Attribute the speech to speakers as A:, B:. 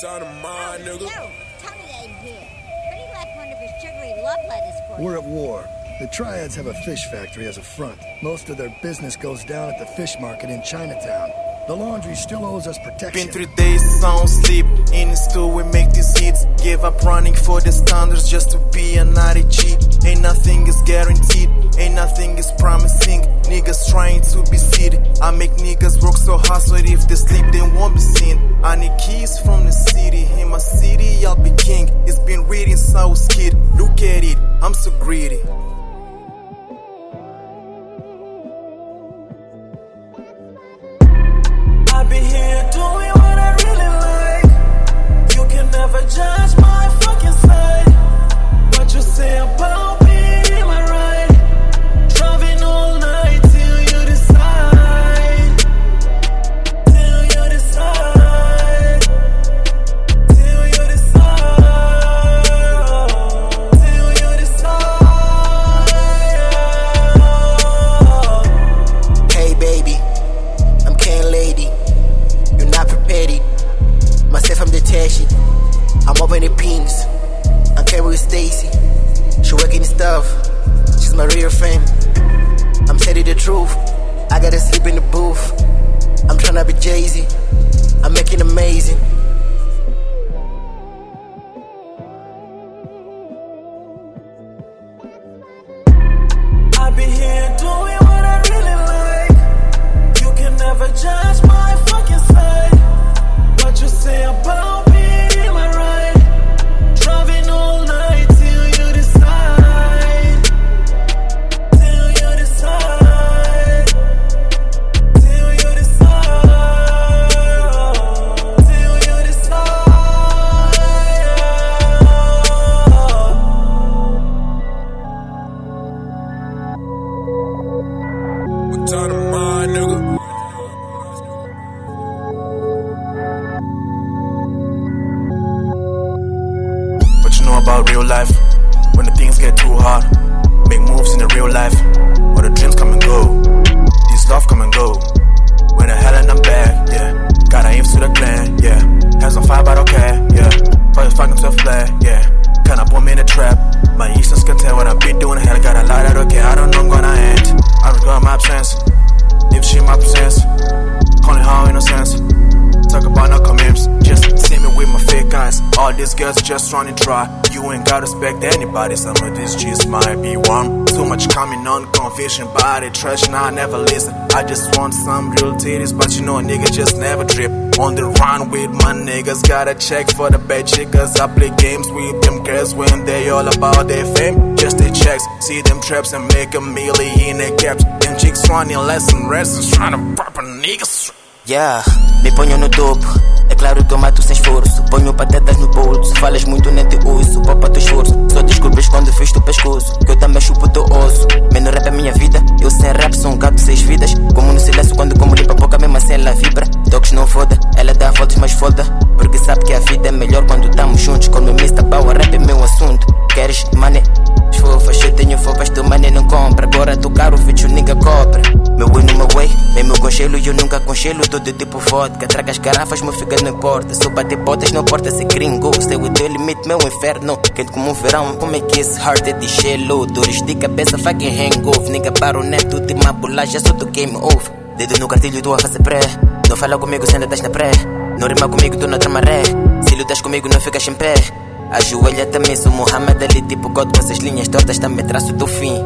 A: Time to mind, nigga.
B: Yo, Tommy ain't here. But he left one of his sugary love letters for
C: We're
B: you.
C: at war. The Triads have a fish factory as a front. Most of their business goes down at the fish market in Chinatown. The laundry still owes us protection.
D: Been three days on sleep. In store we make these hits. Give up running for the standards just to be an G. Ain't nothing is guaranteed. Ain't nothing is promising. Niggas trying to be seated. I make niggas work so hard so if they sleep they won't be seen. I need keys from the city. In my city I'll be king. It's been reading was kid. Look at it, I'm so greedy.
E: I'm the pins. I'm carrying with Stacy. She working the stuff. She's my real friend. I'm telling the truth. I gotta sleep in the booth. I'm trying to be Jay Z. I'm making amazing.
D: I've been here
A: Time to mind, nigga.
D: What you know about real life? When the things get too hard, make moves in the real life. Or the dreams come and go, these love come and go. When the hell and I'm back, yeah. Gotta aim to the clan, yeah. Hands on fire, but okay, yeah. Probably fucking to a flag, yeah. Kinda put me in a trap. My Eastern's can tell what I've been doing. Hell, got a lot that okay. I don't know I'm gonna end. Regret my absence. If she my presence, calling her innocence. Talk about All these girls just running dry. You ain't gotta respect anybody. Some of these G's might be warm. Too much coming on, confusion, body trash. Nah, I never listen. I just want some real titties, but you know a nigga just never drip. On the run with my niggas, gotta check for the bad chicas. I play games with them girls when they all about their fame. Just the checks, see them traps and make a million in caps. Them chicks running less and rest, trying to pop a niggas.
E: Yeah, me ponho no topo. É claro que eu mato sem esforço. Ponho patetas no bolso. Falas muito, nem te ouço. Popa teu esforço. Só descobres quando fiz o pescoço. Que eu também chupo teu osso. Menos rap é minha vida. Eu sem rap sou um gato seis vidas. Como no silêncio quando como limpa boca, mesmo assim ela vibra. Toques não foda, ela dá voltas, mas foda. Porque sabe que a vida é melhor quando tamo juntos. Me está power, rap é meu assunto. Queres money? Gelo e eu nunca congelo. Todo tipo vodka, traga as garrafas, meu fica não importa. Se eu bater botas, não importa se gringo. Stay with the limite, meu inferno. Quente como um verão, como é que esse heart é de gelo? Dores de cabeça, fucking hangover. Nigga para o neto, de uma bolagem, só do game over. Dedo no cartilho, tu a fazer pré. Não fala comigo se ainda estás na pré. Não rima comigo, tu não trama ré. Se lutas comigo, não ficas em pé. Ajoelha também, sou Muhammad Ali, tipo God com essas linhas tortas, também traço do fim.